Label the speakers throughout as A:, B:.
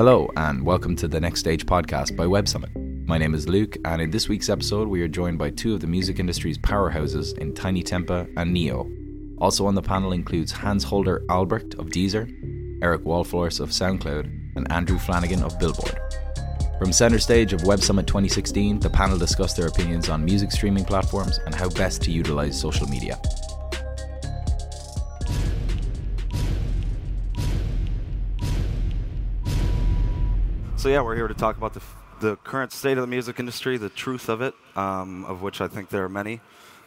A: Hello, and welcome to the Next Stage podcast by Web Summit. My name is Luke, and in this week's episode, we are joined by two of the music industry's powerhouses in Tinie Tempah and Ne-Yo. Also on the panel includes Hans Holger Albrecht of Deezer, Eric Wahlforss of SoundCloud, and Andrew Flanagan of Billboard. From center stage of Web Summit 2016, the panel discussed their opinions on music streaming platforms and how best to utilize social media.
B: So yeah, we're here to talk about the, the current state of the music industry, the truth of it, um, of which I think there are many,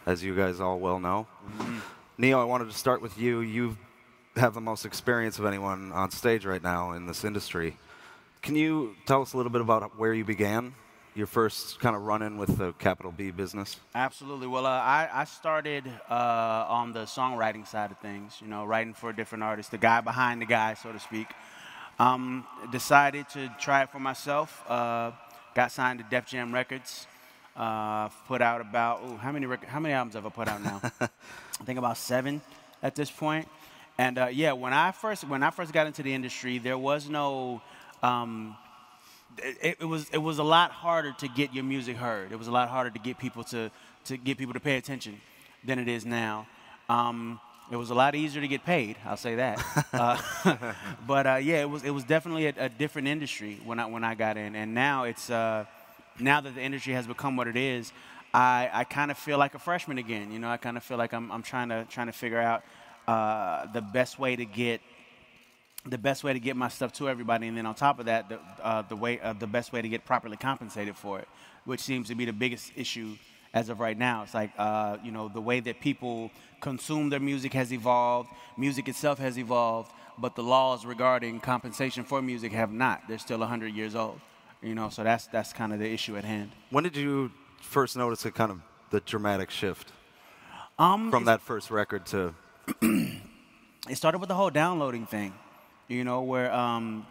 B: as you guys all well know. Mm-hmm. Ne-Yo, I wanted to start with you. You have the most experience of anyone on stage right now in this industry. Can you tell us a little bit about where you began, your first kind of run-in with the capital B business?
C: Absolutely. Well, uh, I, I, started uh, on the songwriting side of things. You know, writing for a different artists, the guy behind the guy, so to speak. Um, decided to try it for myself. Uh, got signed to Def Jam Records. Uh, put out about ooh, how many rec- how many albums have I put out now? I think about seven at this point. And uh, yeah, when I first when I first got into the industry, there was no. Um, it, it, was it was a lot harder to get your music heard. It was a lot harder to get people to to get people to pay attention than it is now. Um, it was a lot easier to get paid. I'll say that. uh, but uh, yeah, it was it was definitely a, a, different industry when I when I got in, and now it's uh, now that the industry has become what it is, I, I kind of feel like a freshman again. You know, I kind of feel like I'm I'm trying to trying to figure out uh, the best way to get the best way to get my stuff to everybody, and then on top of that, the uh, the way uh, the best way to get properly compensated for it, which seems to be the biggest issue as of right now. It's like, uh, you know, the way that people consume their music has evolved, music itself has evolved, but the laws regarding compensation for music have not. They're still 100 years old. You know, so that's that's kind of the issue at hand.
B: When did you first notice a kind of the dramatic shift
C: um,
B: from that first record to?
C: it started with the whole downloading thing, you know, where um,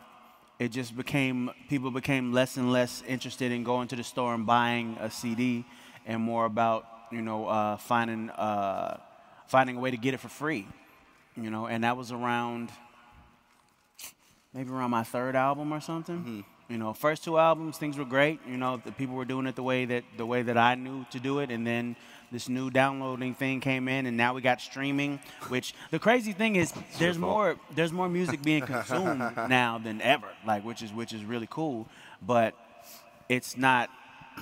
C: it just became people became less and less interested in going to the store and buying a CD and more about you know uh, finding uh, finding a way to get it for free. You know, and that was around maybe around my third album or something. Mm-hmm. You know, first two albums things were great. You know, the people were doing it the way that the way that I knew to do it, and then this new downloading thing came in, and now we got streaming. Which the crazy thing is, there's more there's more music being consumed now than ever. Like, which is which is really cool, but it's not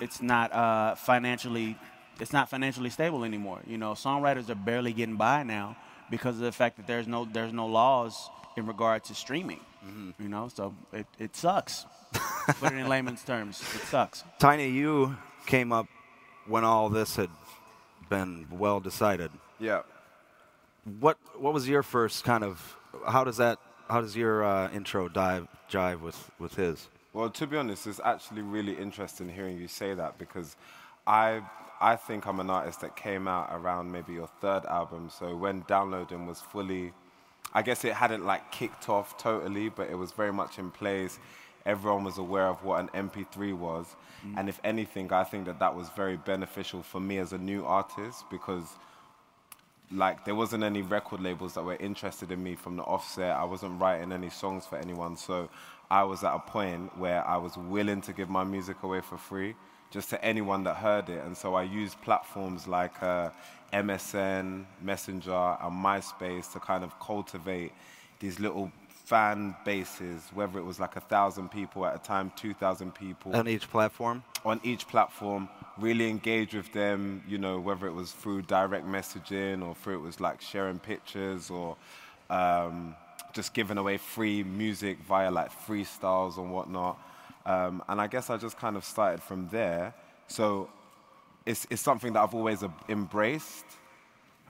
C: it's not uh, financially it's not financially stable anymore. You know, songwriters are barely getting by now because of the fact that there's no there's no laws in regard to streaming. Mm-hmm. You know, so it, it sucks. Put it in layman's terms, it sucks.
B: Tinie, you came up when all this had been well decided.
D: Yeah.
B: What what was your first kind of how does that how does your uh, intro dive jive with with his?
D: Well, to be honest, it's actually really interesting hearing you say that because I I think I'm an artist that came out around maybe your third album. So when downloading was fully, I guess it hadn't like kicked off totally, but it was very much in place. Everyone was aware of what an MP3 was, mm. and if anything, I think that that was very beneficial for me as a new artist because like there wasn't any record labels that were interested in me from the offset. I wasn't writing any songs for anyone, so I was at a point where I was willing to give my music away for free just to anyone that heard it. And so I used platforms like uh, MSN, Messenger, and MySpace to kind of cultivate these little fan bases, whether it was like a thousand people at a time, 2,000 people.
B: On each platform?
D: On each platform, really engage with them, you know, whether it was through direct messaging or through it was like sharing pictures or um, just giving away free music via like freestyles and whatnot. Um, and I guess I just kind of started from there. So it's, it's something that I've always embraced.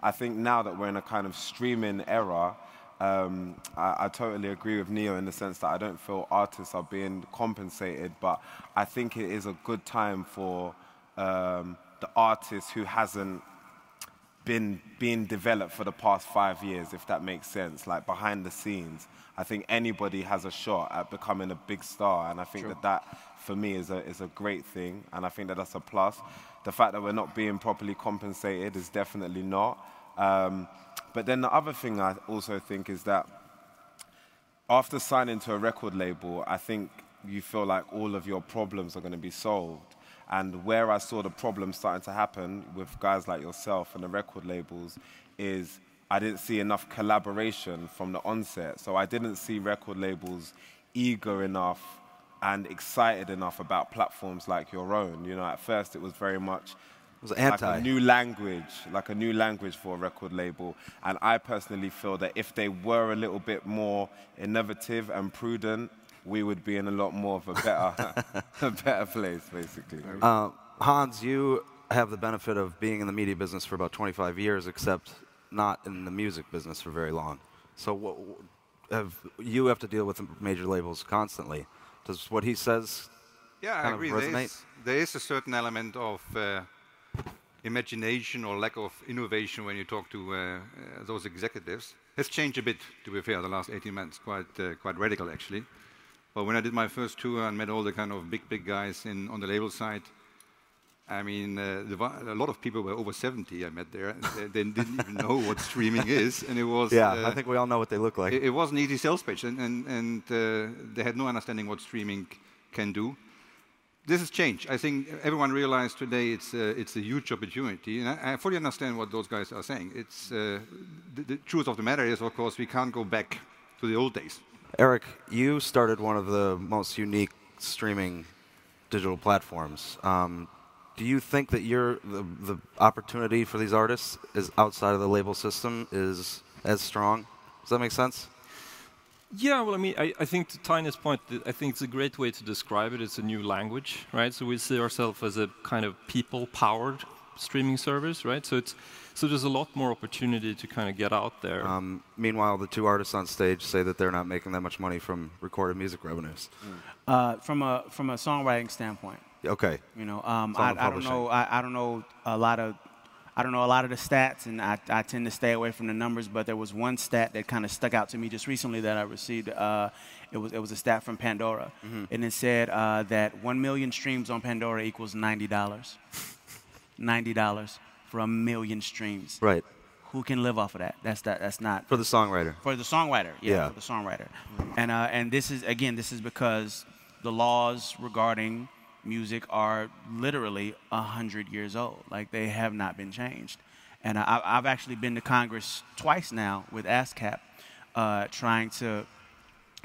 D: I think now that we're in a kind of streaming era, um, I, I, totally agree with Ne-Yo in the sense that I don't feel artists are being compensated, but I think it is a good time for um, the artist who hasn't been being developed for the past five years, if that makes sense, like behind the scenes. I think anybody has a shot at becoming a big star, and I think True. that that for me is a is a great thing, and I think that that's a plus. The fact that we're not being properly compensated is definitely not. Um, but then the other thing I also think is that after signing to a record label, I think you feel like all of your problems are going to be solved. And where I saw the problem starting to happen with guys like yourself and the record labels is I didn't see enough collaboration from the onset. So I didn't see record labels eager enough and excited enough about platforms like your own. You know, at first it was very much
B: It was anti.
D: like a new language, like a new language for a record label. And I personally feel that if they were a little bit more innovative and prudent, we would be in a lot more of a better, a better place, basically.
B: Uh, Hans, you have the benefit of being in the media business for about 25 years, except not in the music business for very long. So what, have, you have to deal with major labels constantly. Does what he says
E: Yeah, I
B: kind of
E: agree. There
B: resonate?
E: is, there is a certain element of uh, imagination or lack of innovation when you talk to uh, uh, those executives. It's changed a bit, to be fair, the last 18 months, quite, uh, quite radical actually. But when I did my first tour and met all the kind of big, big guys in, on the label side, I mean, uh, the, a lot of people were over 70 I met there. they, they didn't even know what streaming is. And it was.
B: Yeah,
E: uh,
B: I think we all know what they look like.
E: it, it was an easy sales pitch, and, and, and uh, they had no understanding what streaming can do. This has changed. I think everyone realized today it's, uh, it's a huge opportunity, and I, I fully understand what those guys are saying. It's, uh, the, the truth of the matter is, of course, we can't go back to the old days.
B: Eric, you started one of the most unique streaming digital platforms. Um, do you think that your the, the opportunity for these artists is outside of the label system is as strong? Does that make sense?
F: Yeah, well, I mean, I, I think to Tinie's point, I think it's a great way to describe it. It's a new language, right? So we see ourselves as a kind of people-powered streaming service, right? So it's so there's a lot more opportunity to kind of get out there.
B: Um, meanwhile, the two artists on stage say that they're not making that much money from recorded music revenues.
C: Uh, from a from a songwriting standpoint,
B: Okay.
C: you know, um, I, I don't know. I, I don't know a lot of. I don't know a lot of the stats, and I, I tend to stay away from the numbers. But there was one stat that kind of stuck out to me just recently that I received. Uh, it was it was a stat from Pandora,
B: Mm-hmm.
C: and it said uh, that one million streams on Pandora equals ninety dollars. Ninety dollars for a million streams.
B: Right.
C: Who can live off of that? That's that. That's not
B: For the songwriter.
C: for the songwriter. Yeah,
B: Yeah.
C: for the songwriter. And uh, and this is again, this is because the laws regarding music are literally a hundred years old. Like they have not been changed. And I, I've actually been to Congress twice now with ASCAP, uh, trying to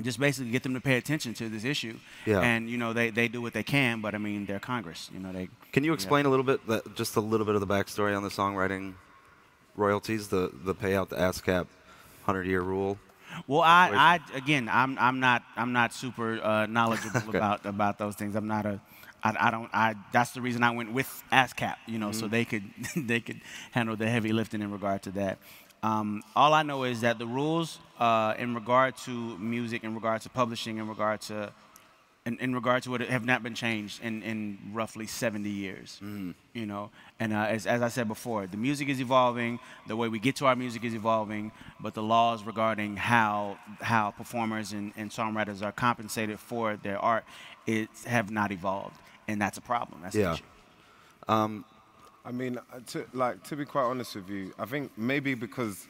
C: just basically get them to pay attention to this issue.
B: Yeah.
C: And you know they, they do what they can, but I mean they're Congress. You know they.
B: Can you explain a little bit, that, just a little bit of the backstory on the songwriting royalties, the the payout, the ASCAP hundred year rule?
C: Well, I, I again, I'm I'm not I'm not super uh, knowledgeable
B: Okay.
C: about about those things. I'm not a I, I don't I that's the reason I went with ASCAP, you know,
B: Mm-hmm.
C: so they could they could handle the heavy lifting in regard to that. Um, all I know is that the rules uh, in regard to music, in regard to publishing, in regard to in, in regard to it have not been changed in, in roughly 70 years. You know, and uh, as, as I said before, the music is evolving. The way we get to our music is evolving, but the laws regarding how how performers and, and songwriters are compensated for their art it have not evolved, and that's a problem. That's
B: Yeah.
C: issue.
D: I mean, uh, to, like to be quite honest with you, I think maybe because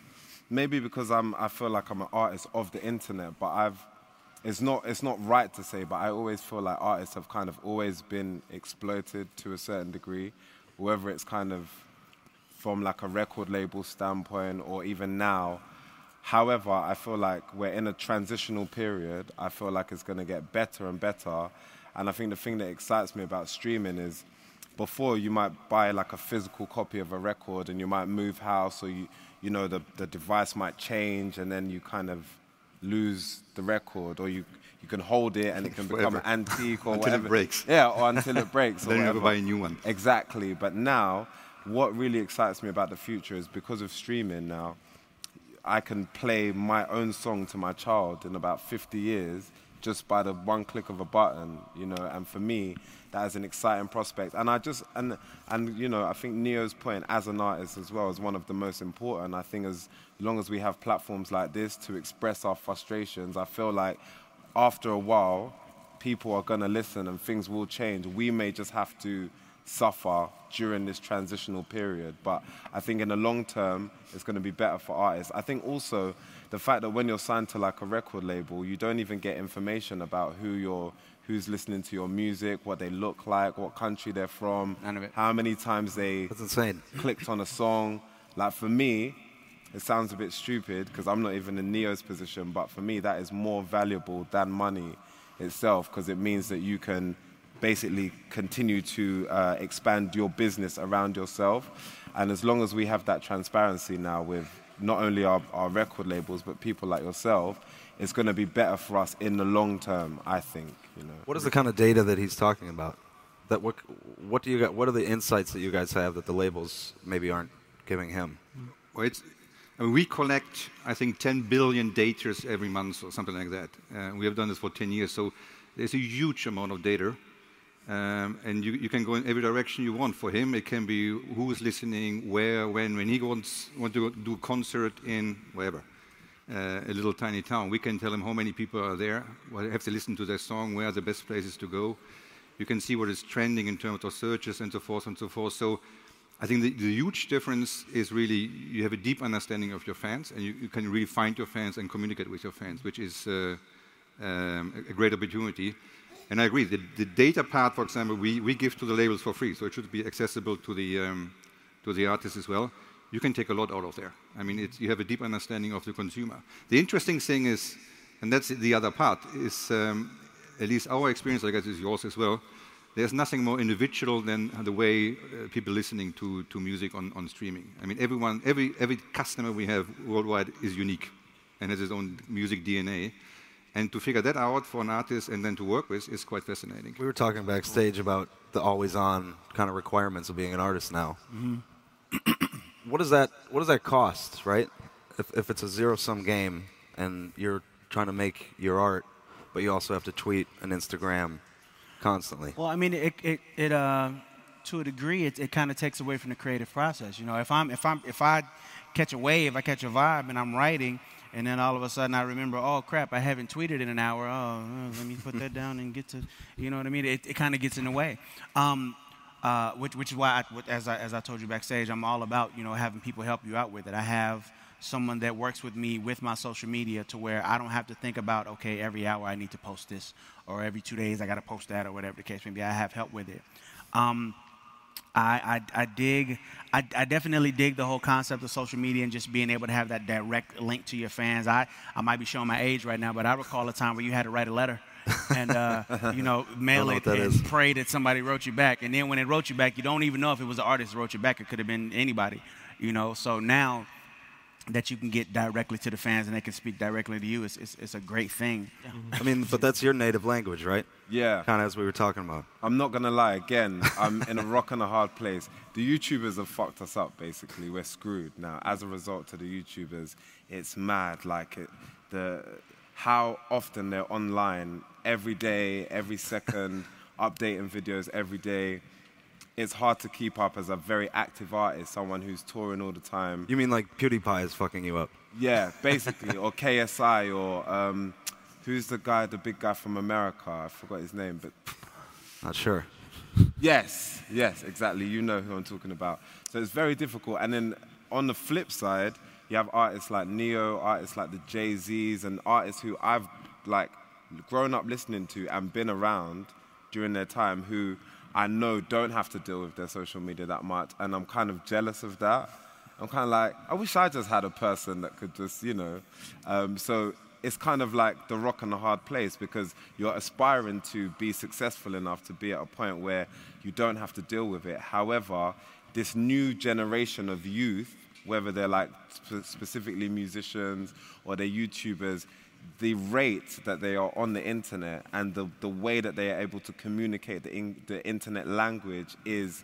D: maybe because I'm I feel like I'm an artist of the internet, but I've it's not it's not right to say, but I always feel like artists have kind of always been exploited to a certain degree, whether it's kind of from like a record label standpoint or even now. However, I feel like we're in a transitional period. I feel like it's going to get better and better. And I think the thing that excites me about streaming is before you might buy like a physical copy of a record and you might move house or you, you know, the, the device might change and then you kind of lose the record or you, you can hold it and it can become
E: Forever.
D: antique or
E: Until it breaks.
D: Yeah, or until it breaks. or
E: Then you have to buy a new one.
D: Exactly. But now, what really excites me about the future is because of streaming now, I can play my own song to my child in about 50 years just by the one click of a button, you know, and for me, that is an exciting prospect. And I just, and, and you know, I think Ne-Yo's point as an artist as well is one of the most important. I think as long as we have platforms like this to express our frustrations, I feel like after a while, people are going to listen and things will change. We may just have to suffer during this transitional period. But I think in the long term, it's going to be better for artists. I think also the fact that when you're signed to like a record label, you don't even get information about who you're who's listening to your music, what they look like, what country they're from,
C: None of it.
D: how many times they
B: That's insane.
D: clicked on a song. Like for me, it sounds a bit stupid because I'm not even in Ne-Yo's position, but for me, that is more valuable than money itself because it means that you can basically continue to uh, expand your business around yourself. And as long as we have that transparency now with not only our, our record labels, but people like yourself, it's going to be better for us in the long term, I think. You know.
B: What is the kind of data that he's talking about? That what what do you got? What are the insights that you guys have that the labels maybe aren't giving him?
E: Well, it's, I mean, we collect, I think, 10 billion datas every month or something like that. Uh, we have done this for 10 years, so there's a huge amount of data. Um, and you, you can go in every direction you want. For him, it can be who is listening, where, when. When he wants want to go do a concert in wherever, uh, a little tiny town, we can tell him how many people are there, what have to listen to their song, where are the best places to go. You can see what is trending in terms of searches and so forth and so forth. So I think the, the huge difference is really you have a deep understanding of your fans, and you, you can really find your fans and communicate with your fans, which is uh, um, a, a great opportunity. And I agree, the, the data part, for example, we, we give to the labels for free, so it should be accessible to the, um, to the artists as well. You can take a lot out of there. I mean, it's, you have a deep understanding of the consumer. The interesting thing is, and that's the other part, is um, at least our experience, I guess is yours as well, there's nothing more individual than the way uh, people listening to, to music on, on streaming. I mean, everyone, every, every customer we have worldwide is unique and has his own music DNA. And to figure that out for an artist and then to work with is quite fascinating.
B: We were talking backstage about the always-on kind of requirements of being an artist now. What does that What does that cost, right? If if it's a zero-sum game and you're trying to make your art, but you also have to tweet and Instagram constantly.
C: Well, I mean, it it, it uh, to a degree, it, it kind of takes away from the creative process. You know, if I'm if I'm if I catch a wave, I catch a vibe, and I'm writing, and then all of a sudden I remember, oh crap, I haven't tweeted in an hour. Oh, uh, let me put that down and get to, you know what I mean? It, it kind of gets in the way. Um, uh, which, which is why, I, as, I, as I told you backstage, I'm all about you know having people help you out with it. I have someone that works with me with my social media to where I don't have to think about okay every hour I need to post this or every two days I got to post that or whatever the case may be. I have help with it. Um, I, I, I dig, I, I definitely dig the whole concept of social media and just being able to have that direct link to your fans. I, I might be showing my age right now, but I recall a time where you had to write a letter and, uh, you know, mail
B: know
C: it
B: what
C: and
B: is.
C: pray that somebody wrote you back. And then when it wrote you back, you don't even know if it was the artist that wrote you back. It could have been anybody, you know. So now that you can get directly to the fans and they can speak directly to you, it's, it's, it's a great thing.
B: I mean, but that's your native language, right?
D: Yeah.
B: Kind of as we were talking about.
D: I'm not gonna lie. Again, I'm in a rock and a hard place. The YouTubers have fucked us up. Basically, we're screwed now. As a result to the YouTubers, it's mad. Like it, the how often they're online every day, every second, updating videos every day. It's hard to keep up as a very active artist, someone who's touring all the time.
B: You mean like PewDiePie is fucking you up?
D: Yeah, basically, or KSI, or um, who's the guy, the big guy from America? I forgot his name, but
B: Not sure.
D: Yes, yes, exactly. You know who I'm talking about. So it's very difficult. And then on the flip side, you have artists like Ne-Yo, artists like the Jay Z's, and artists who I've like grown up listening to and been around during their time who I know don't have to deal with their social media that much, and I'm kind of jealous of that. I'm kind of like, I wish I just had a person that could just, you know. Um, so it's kind of like the rock and the hard place because you're aspiring to be successful enough to be at a point where you don't have to deal with it. However, this new generation of youth, whether they're like sp- specifically musicians or they're YouTubers, the rate that they are on the internet and the, the way that they are able to communicate the, in, the internet language is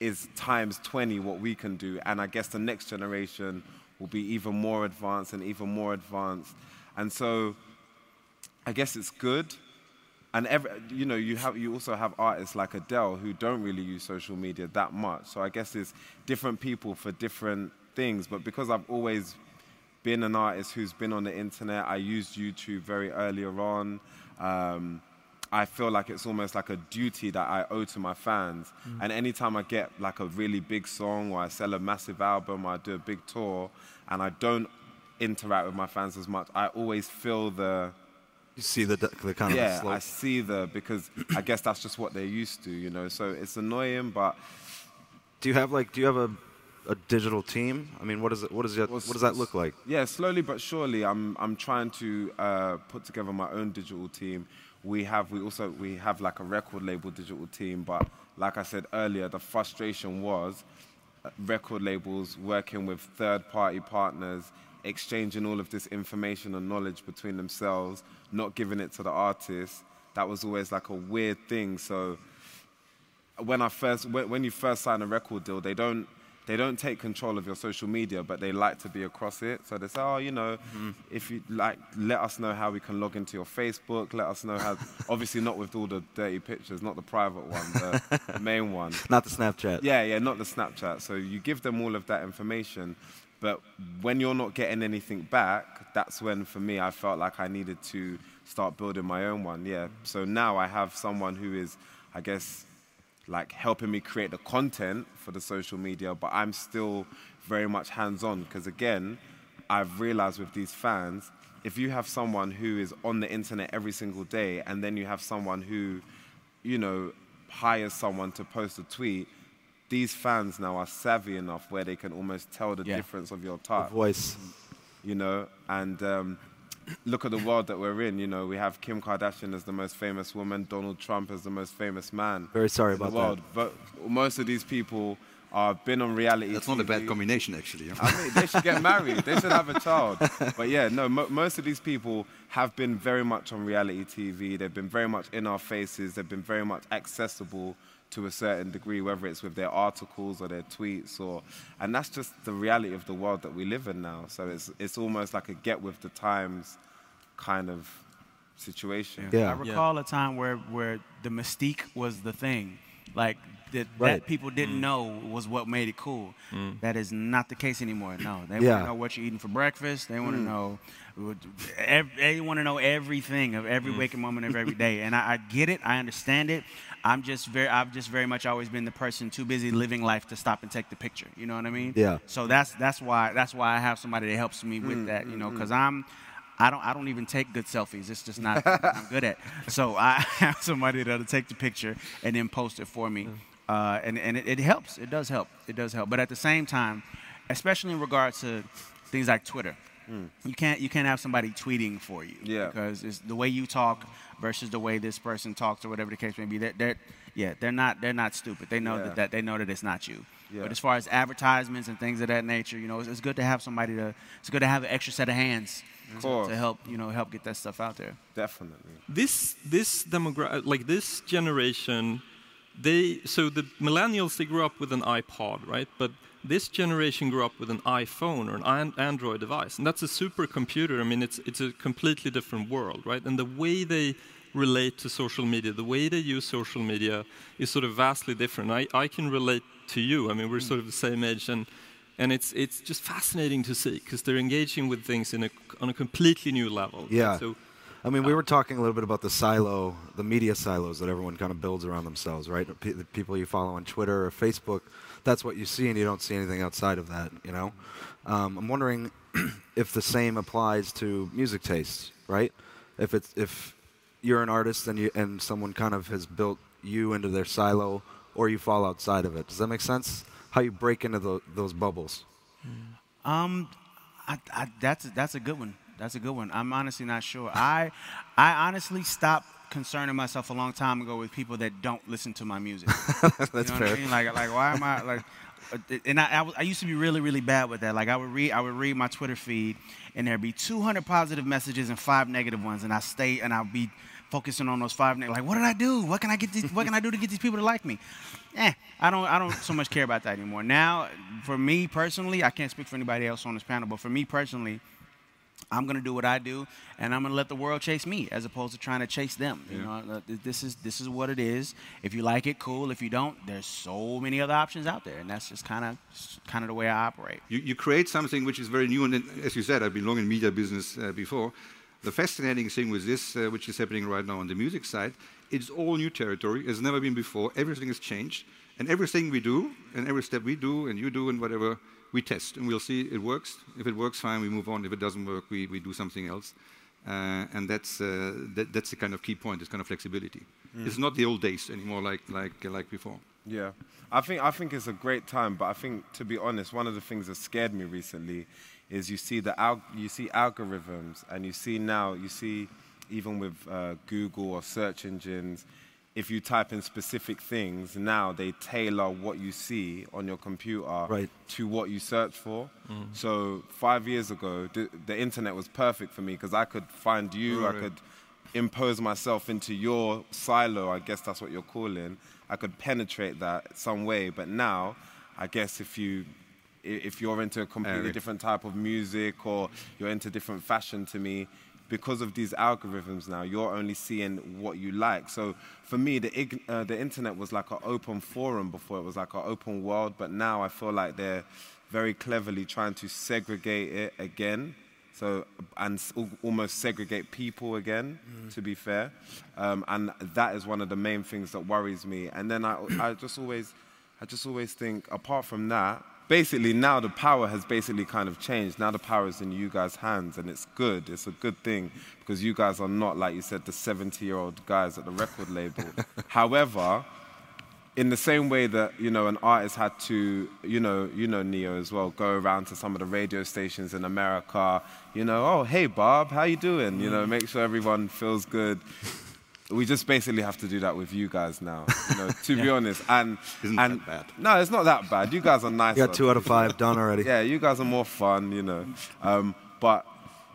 D: is times 20 what we can do. And I guess the next generation will be even more advanced and even more advanced. And so I guess it's good. And every, you know, you have you also have artists like Adele who don't really use social media that much. So I guess it's different people for different things. But because I've always been an artist who's been on the internet, I used YouTube very earlier on. Um, I feel like it's almost like a duty that I owe to my fans. And anytime I get like a really big song or I sell a massive album or I do a big tour and I don't interact with my fans as much, I always feel the
B: You see the, the kind of
D: yeah. I see the because I guess that's just what they're used to, you know. So it's annoying, but
B: Do you have like do you have a, a digital team? I mean, what is it? What is it?
D: Well,
B: What does that look like?
D: Yeah, slowly but surely, I'm I'm trying to uh, put together my own digital team. We have we also we have like a record label digital team, but like I said earlier, the frustration was uh, record labels working with third-party partners, exchanging all of this information and knowledge between themselves, not giving it to the artists. That was always like a weird thing. So when I first when, when you first sign a record deal, they don't they don't take control of your social media, but they like to be across it. So they say, oh, you know, mm-hmm. if you like, let us know how we can log into your Facebook. Let us know how. obviously, not with all the dirty pictures, not the private one, the, the main one.
B: Not the Snapchat.
D: Yeah, yeah, not the Snapchat. So you give them all of that information, but when you're not getting anything back, that's when, for me, I felt like I needed to start building my own one. Yeah. Mm. So now I have someone who is, I guess, like helping me create the content for the social media, but I'm still very much hands-on because again, I've realized with these fans, if you have someone who is on the internet every single day, and then you have someone who, you know, hires someone to post a tweet, these fans now are savvy enough where they can almost tell the
C: Yeah.
D: difference of your
B: The
D: type
B: voice.
D: you know, and um, look at the world that we're in. You know, we have Kim Kardashian as the most famous woman, Donald Trump as the most famous man.
B: Very sorry
D: in the
B: about that.
D: world. But most of these people are been on reality.
E: That's not a bad combination, actually.
D: I mean, they should get married. They should have a child. But yeah, no, mo- most of these people have been very much on reality TV. They've been very much in our faces. They've been very much accessible to a certain degree, whether it's with their articles or their tweets, or and that's just the reality of the world that we live in now. So it's it's almost like a get with the times kind of situation.
B: Yeah.
C: I recall a time where, where the mystique was the thing. Like, that,
B: Right.
C: that people didn't mm. know was what made it cool. Mm. That is not the case anymore. No, they want to know what you're eating for breakfast. They want to mm. know, what- they want to know everything of every waking moment of every day. And I, I get it. I understand it. I'm just very, I've just very much always been the person too busy living life to stop and take the picture. You know what I mean?
B: Yeah.
C: So that's that's why that's why I have somebody that helps me with that. You know, because I'm. I don't. I don't even take good selfies. It's just not. I'm good at. So I have somebody that'll take the picture and then post it for me, uh, and and it, it helps. It does help. It does help. But at the same time, especially in regards to things like Twitter, you can't you can't have somebody tweeting for you.
D: Yeah.
C: Because it's the way you talk versus the way this person talks or whatever the case may be. They're, they're yeah. They're not. They're not stupid. They know
D: Yeah.
C: that, that they know that it's not you.
D: Yeah.
C: But as far as advertisements and things of that nature, you know, it's, it's good to have somebody to. It's good to have an extra set of hands
D: Of
C: to, to help you know help get that stuff out there.
D: Definitely.
F: this this demogra- like this generation they so the millennials they grew up with an ipod right? But this generation grew up with an iphone or an an- android device and that's a supercomputer. I mean it's it's a completely different world right? And the way they relate to social media the way they use social media is sort of vastly different. I, I can relate to you. I mean we're hmm. sort of the same age and and it's it's just fascinating to see because they're engaging with things in a on a completely new level right?
B: Yeah.
F: so
B: I mean, we were talking a little bit about the silo, the media silos that everyone kind of builds around themselves, right? P- the people you follow on Twitter or Facebook, that's what you see, and you don't see anything outside of that, you know? Um, I'm wondering if the same applies to music tastes, right? If it's if you're an artist and you and someone kind of has built you into their silo, or you fall outside of it. Does that make sense? How you break into tho- those bubbles?
C: Um, I, I, that's that's a good one. That's a good one. I'm honestly not sure. I I honestly stopped concerning myself a long time ago with people that don't listen to my music.
B: That's
C: you know
B: fair.
C: What I mean? Like like why am I like? uh, And I, I, I used to be really, really bad with that. Like I would read, I would read my Twitter feed, and there'd be 200 positive messages and five negative ones, and I stay and I'd be focusing on those five. Like, what did I do? What can I get? These, what can I do to get these people to like me? Eh, I don't, I don't so much care about that anymore. Now, for me personally, I can't speak for anybody else on this panel, but for me personally, I'm gonna do what I do, and I'm gonna let the world chase me, as opposed to trying to chase them. You know, this is this is what it is. If you like it, cool. If you don't, there's so many other options out there, and that's just kind of kind of the way I operate.
E: You, you create something which is very new, and as you said, I've been long in media business uh, before. The fascinating thing with this, uh, which is happening right now on the music side, it's all new territory. It's never been before. Everything has changed. And everything we do, and every step we do, and you do, and whatever, we test. And we'll see it works. If it works, fine, we move on. If it doesn't work, we, we do something else. Uh, and that's, uh, that, that's the kind of key point, this kind of flexibility. Mm. It's not the old days anymore like, like, like before.
D: Yeah, I think, I think it's a great time, but I think, to be honest, one of the things that scared me recently is you see, the al- you see algorithms, and you see now, you see even with uh, Google or search engines, if you type in specific things, now they tailor what you see on your computer
B: right.
D: to what you search for. Mm. So five years ago, the, the, internet was perfect for me because I could find you, right. I could impose myself into your silo, I guess that's what you're calling. I could penetrate that some way. But now, I guess if you if you're into a completely different type of music or you're into different fashion to me, because of these algorithms now, you're only seeing what you like. So for me, the, uh, the internet was like an open forum before, it was like an open world, but now I feel like they're very cleverly trying to segregate it again. So, and almost segregate people again, mm. to be fair. Um, and that is one of the main things that worries me. And then I, I just always, I just always think, apart from that, basically now the power has basically kind of changed. Now the power is in you guys' hands, and it's good. It's a good thing because you guys are not, like you said, the 70 year old guys at the record label. However, in the same way that you know an artist had to you know you know Ne-Yo as well go around to some of the radio stations in america you know oh hey bob how you doing you know make sure everyone feels good we just basically have to do that with you guys now. You know, to yeah. be honest, and
E: Isn't
D: and
E: that bad?
D: no, it's not that bad. You guys are nice.
B: You got two out of five done already.
D: yeah, you guys are more fun, you know. Um, but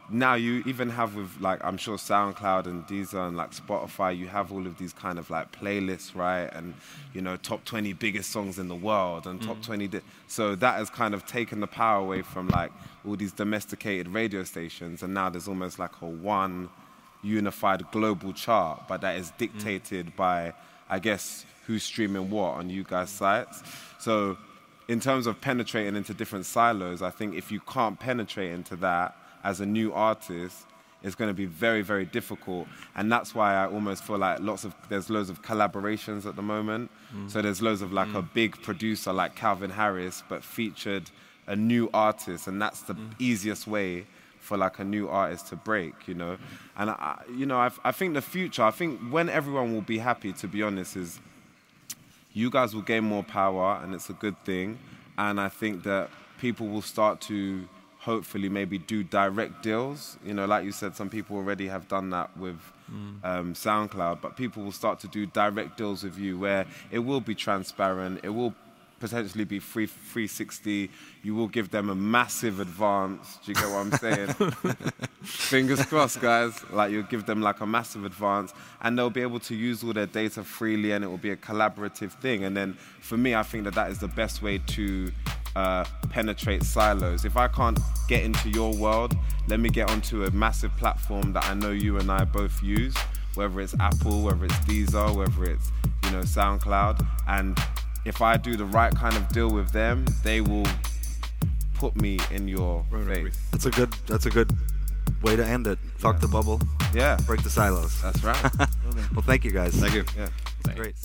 D: now you even have with like I'm sure SoundCloud and Deezer and like Spotify, you have all of these kind of like playlists, right? And you know, top 20 biggest songs in the world and top mm. 20. Di- so that has kind of taken the power away from like all these domesticated radio stations, and now there's almost like a one unified global chart, but that is dictated mm. by, I guess, who's streaming what on you guys' sites. So, in terms of penetrating into different silos, I think if you can't penetrate into that as a new artist, it's going to be very, very difficult. And that's why I almost feel like lots of there's loads of collaborations at the moment. Mm. So there's loads of like mm. a big producer like Calvin Harris, but featured a new artist, and that's the mm. easiest way for like a new artist to break, you know. And I, you know, I, I think the future, I think when everyone will be happy, to be honest, is you guys will gain more power, and it's a good thing. And I think that people will start to hopefully maybe do direct deals. You know, like you said, some people already have done that with mm. um, SoundCloud, but people will start to do direct deals with you where it will be transparent, it will potentially be free 360. You will give them a massive advance. Do you get what I'm saying? Fingers crossed, guys. Like you'll give them like a massive advance, and they'll be able to use all their data freely, and it will be a collaborative thing. And then for me, I think that that is the best way to uh, penetrate silos. If I can't get into your world, let me get onto a massive platform that I know you and I both use, whether it's Apple, whether it's Deezer, whether it's you know SoundCloud, and if I do the right kind of deal with them, they will put me in your right, face.
B: That's a good. That's a good way to end it. Fuck yeah. the bubble.
D: Yeah.
B: Break the silos.
D: That's right.
B: well, thank you guys.
E: Thank you.
D: Yeah.
B: Great.